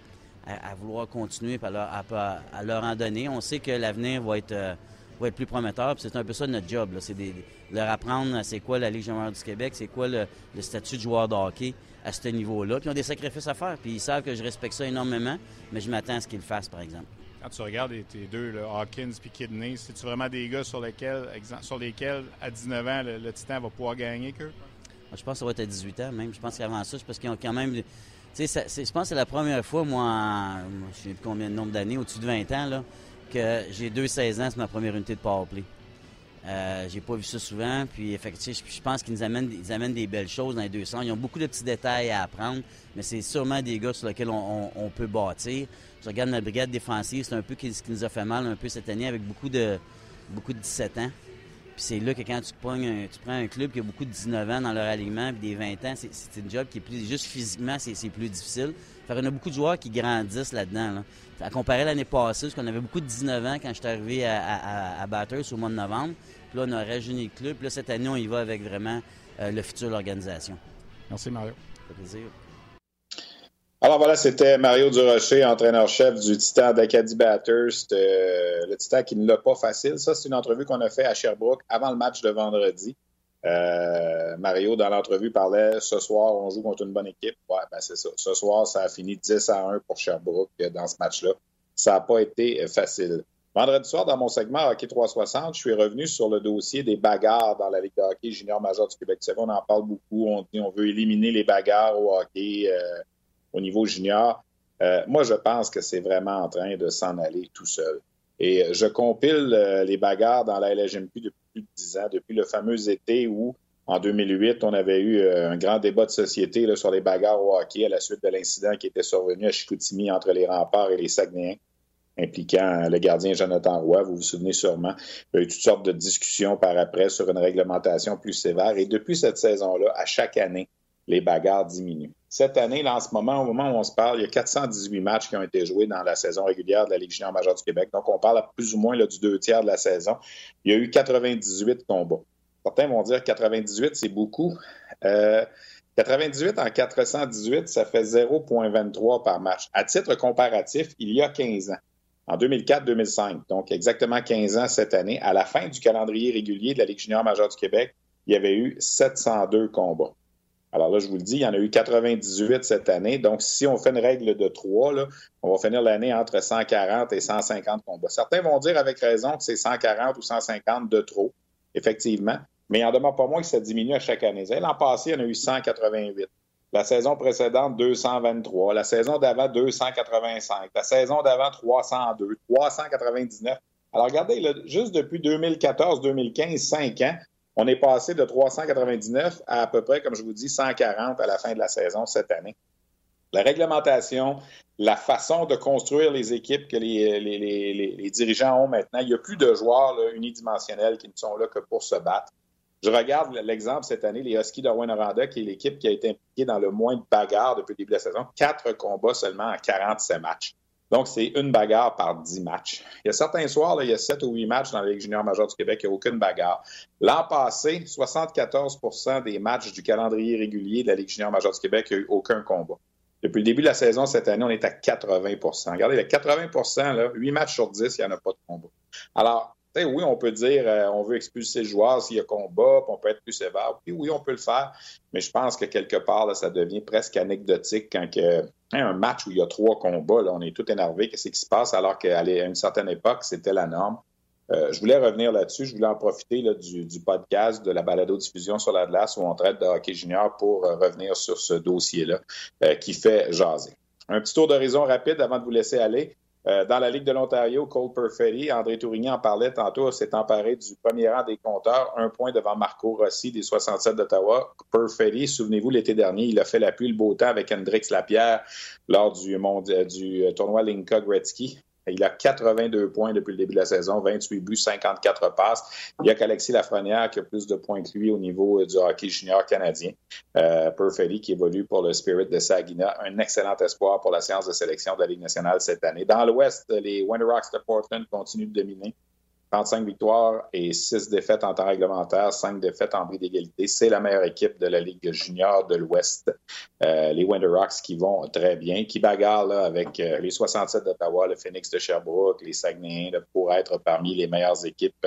à, vouloir continuer et à leur, en donner. On sait que l'avenir va être, euh, va être plus prometteur. C'est un peu ça notre job. C'est de leur apprendre c'est quoi la Ligue junior du Québec, c'est quoi le, statut de joueur de hockey à ce niveau-là. Puis ils ont des sacrifices à faire. Puis ils savent que je respecte ça énormément, mais je m'attends à ce qu'ils le fassent, par exemple. Quand tu regardes tes deux, Hawkins et Kidney, c'est-tu vraiment des gars sur lesquels, sur lesquels à 19 ans, le, Titan va pouvoir gagner qu'eux? Je pense que ça va être à 18 ans même. Je pense qu'avant ça, c'est parce qu'ils ont quand même je pense que c'est la première fois, moi, je sais combien de nombre d'années, au-dessus de 20 ans, que j'ai deux 16 ans, c'est ma première unité de powerplay. Euh, j'ai pas vu ça souvent. Puis effectivement, je pense qu'ils amènent, amènent des belles choses dans les deux sens. Ils ont beaucoup de petits détails à apprendre, mais c'est sûrement des gars sur lesquels on, peut bâtir. Je regarde notre brigade défensive, c'est un peu ce qui nous a fait mal un peu cette année avec beaucoup de beaucoup de 17 ans. Puis c'est là que quand tu prends, un, tu prends un club qui a beaucoup de 19 ans dans leur alignement, puis des 20 ans, c'est un job qui est plus. Juste physiquement, c'est plus difficile. Fait on a beaucoup de joueurs qui grandissent là-dedans. À comparer l'année passée, parce qu'on avait beaucoup de 19 ans quand je suis arrivé à, à, Batters au mois de novembre. Puis là, on a rajeuni le club. Puis là, cette année, on y va avec vraiment euh, le futur de l'organisation. Merci, Mario. Ça fait plaisir. Alors voilà, c'était Mario Durocher, entraîneur-chef du Titan d'Acadie Batters. Euh, le Titan qui ne l'a pas facile. Ça, c'est une entrevue qu'on a fait à Sherbrooke avant le match de vendredi. Euh, Mario, dans l'entrevue, parlait ce soir, on joue contre une bonne équipe. Ouais, ben c'est ça. Ce soir, ça a fini 10 à 1 pour Sherbrooke dans ce match-là. Ça n'a pas été facile. Vendredi soir, dans mon segment Hockey 360, je suis revenu sur le dossier des bagarres dans la Ligue de hockey junior major du Québec. on en parle beaucoup. On dit on veut éliminer les bagarres au hockey. Euh, au niveau junior, euh, moi, je pense que c'est vraiment en train de s'en aller tout seul. Et euh, je compile euh, les bagarres dans la LGMQ depuis plus de dix ans, depuis le fameux été où, en 2008, on avait eu un grand débat de société sur les bagarres au hockey à la suite de l'incident qui était survenu à Chicoutimi entre les remparts et les Saguenayens impliquant le gardien Jonathan Roy, vous vous souvenez sûrement. Il y a eu toutes sortes de discussions par après sur une réglementation plus sévère. Et depuis cette saison-là, à chaque année, les bagarres diminuent. Cette année, là, en ce moment, au moment où on se parle, il y a 418 matchs qui ont été joués dans la saison régulière de la Ligue junior majeure du Québec. Donc, on parle à plus ou moins là, du deux tiers de la saison. Il y a eu 98 combats. Certains vont dire 98, c'est beaucoup. 98 euh, en 418, ça fait 0,23 par match. À titre comparatif, il y a 15 ans, en 2004-2005, donc exactement 15 ans cette année, à la fin du calendrier régulier de la Ligue junior majeure du Québec, il y avait eu 702 combats. Alors là, je vous le dis, il y en a eu 98 cette année. Donc, si on fait une règle de 3, on va finir l'année entre 140 et 150 combats. Certains vont dire avec raison que c'est 140 ou 150 de trop, effectivement. Mais il en demeure pas moins que ça diminue à chaque année. L'an passé, il y en a eu 188. La saison précédente, 223. La saison d'avant, 285. La saison d'avant, 302. 399. Alors, regardez, juste depuis 2014-2015, 5 ans, on est passé de 399 à à peu près, comme je vous dis, 140 à la fin de la saison cette année. La réglementation, la façon de construire les équipes que les, dirigeants ont maintenant, il n'y a plus de joueurs unidimensionnels qui ne sont là que pour se battre. Je regarde l'exemple cette année, les Huskies de Rouen-Noranda, qui est l'équipe qui a été impliquée dans le moins de bagarres depuis le début de la saison. Quatre combats seulement en 47 matchs. Donc, c'est une bagarre par dix matchs. Il y a certains soirs, il y a sept ou huit matchs dans la Ligue junior majeure du Québec, il n'y a aucune bagarre. L'an passé, 74% des matchs du calendrier régulier de la Ligue junior majeure du Québec, il n'y a eu aucun combat. Depuis le début de la saison, cette année, on est à 80% Regardez, les 80 là, 8 matchs sur 10, il n'y en a pas de combat. Alors, oui, on peut dire euh, on veut expulser le joueur s'il y a combat, puis on peut être plus sévère. Oui, oui, on peut le faire, mais je pense que quelque part, ça devient presque anecdotique quand que, un match où il y a trois combats, là, on est tout énervé, qu'est-ce qui se passe, alors qu'à une certaine époque, c'était la norme. Euh, je voulais revenir là-dessus. Je voulais en profiter du, podcast de la balado-diffusion sur la glace où on traite de hockey junior pour euh, revenir sur ce dossier-là qui fait jaser. Un petit tour d'horizon rapide avant de vous laisser aller. Euh, dans la Ligue de l'Ontario, Cole Perfetti, André Tourigny en parlait tantôt, s'est emparé du premier rang des compteurs, un point devant Marco Rossi des 67 d'Ottawa. Perfetti, souvenez-vous, l'été dernier, il a fait la pluie le beau temps avec Hendrix Lapierre lors du, du euh, tournoi Linka Gretzky. Il a 82 points depuis le début de la saison, 28 buts, 54 passes. Il y a qu'Alexis Lafrenière qui a plus de points que lui au niveau euh, du hockey junior canadien. Euh, qui évolue pour le Spirit de Saginaw, un excellent espoir pour la séance de sélection de la Ligue nationale cette année. Dans l'Ouest, les Winter Rocks de Portland continuent de dominer. 35 victoires et 6 défaites en temps réglementaire, 5 défaites en bris d'égalité. C'est la meilleure équipe de la Ligue junior de l'Ouest. Euh, les Winter Rocks qui vont très bien, qui bagarrent avec euh, les 67 d'Ottawa, le Phoenix de Sherbrooke, les Saguenayens pour être parmi les meilleures équipes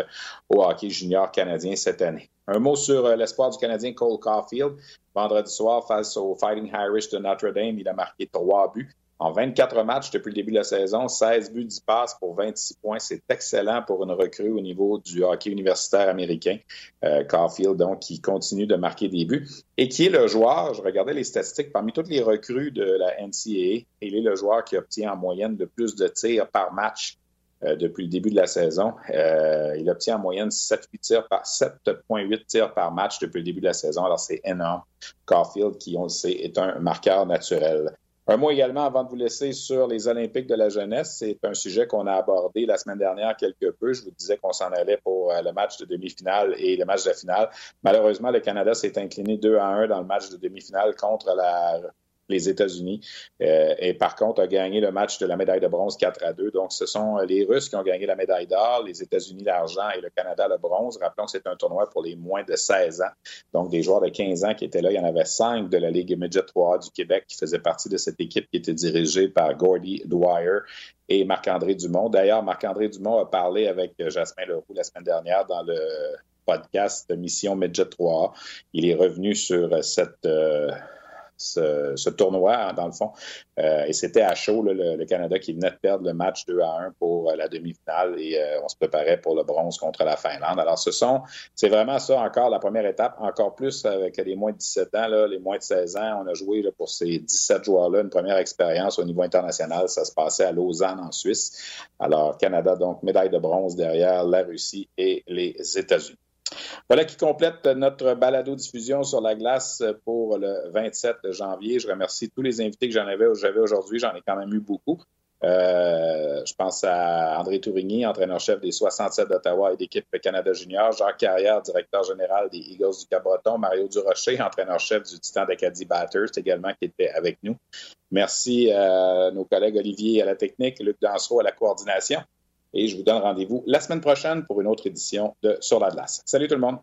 au hockey junior canadien cette année. Un mot sur euh, l'espoir du Canadien Cole Caulfield. Vendredi soir, face au Fighting Irish de Notre-Dame, il a marqué trois buts. En 24 matchs depuis le début de la saison, 16 buts, 10 passes pour 26 points. C'est excellent pour une recrue au niveau du hockey universitaire américain. Euh, Caulfield, donc, qui continue de marquer des buts. Et qui est le joueur, je regardais les statistiques, parmi toutes les recrues de la NCAA, il est le joueur qui obtient en moyenne de plus de tirs par match depuis le début de la saison. il obtient en moyenne 7,8 tirs par 7,8 tirs par match depuis le début de la saison. Alors, c'est énorme. Caulfield, qui, on le sait, est un marqueur naturel. Un mot également avant de vous laisser sur les Olympiques de la jeunesse. C'est un sujet qu'on a abordé la semaine dernière quelque peu. Je vous disais qu'on s'en allait pour euh, le match de demi-finale et le match de finale. Malheureusement, le Canada s'est incliné 2 à 1 dans le match de demi-finale contre la les États-Unis. Euh, et par contre, a gagné le match de la médaille de bronze 4 à 2. Donc, ce sont les Russes qui ont gagné la médaille d'or, les États-Unis l'argent et le Canada le bronze. Rappelons que c'est un tournoi pour les moins de 16 ans. Donc, des joueurs de 15 ans qui étaient là. Il y en avait cinq de la Ligue Midget 3 du Québec qui faisaient partie de cette équipe qui était dirigée par Gordy Dwyer et Marc-André Dumont. D'ailleurs, Marc-André Dumont a parlé avec Jasmin Leroux la semaine dernière dans le podcast Mission Midget 3 Il est revenu sur cette... Euh, ce, tournoi, dans le fond. Euh, et c'était à chaud, le, Canada qui venait de perdre le match 2 à 1 pour euh, la demi-finale et euh, on se préparait pour le bronze contre la Finlande. Alors, ce sont, c'est vraiment ça encore la première étape, encore plus avec les moins de 17 ans, là, les moins de 16 ans. On a joué là, pour ces 17 joueurs-là une première expérience au niveau international. Ça se passait à Lausanne, en Suisse. Alors, Canada, donc, médaille de bronze derrière la Russie et les États-Unis. Voilà qui complète notre balado-diffusion sur la glace pour le 27 janvier. Je remercie tous les invités que j'en avais, j'avais aujourd'hui. J'en ai quand même eu beaucoup. Euh, je pense à André Tourigny, entraîneur-chef des 67 d'Ottawa et d'équipe Canada Junior, Jacques Carrière, directeur général des Eagles du Cabreton, Mario Durocher, entraîneur-chef du Titan d'Acadie Batters, également qui était avec nous. Merci à nos collègues Olivier à la technique, Luc Dansereau à la coordination. Et je vous donne rendez-vous la semaine prochaine pour une autre édition de Sur la glace. Salut tout le monde.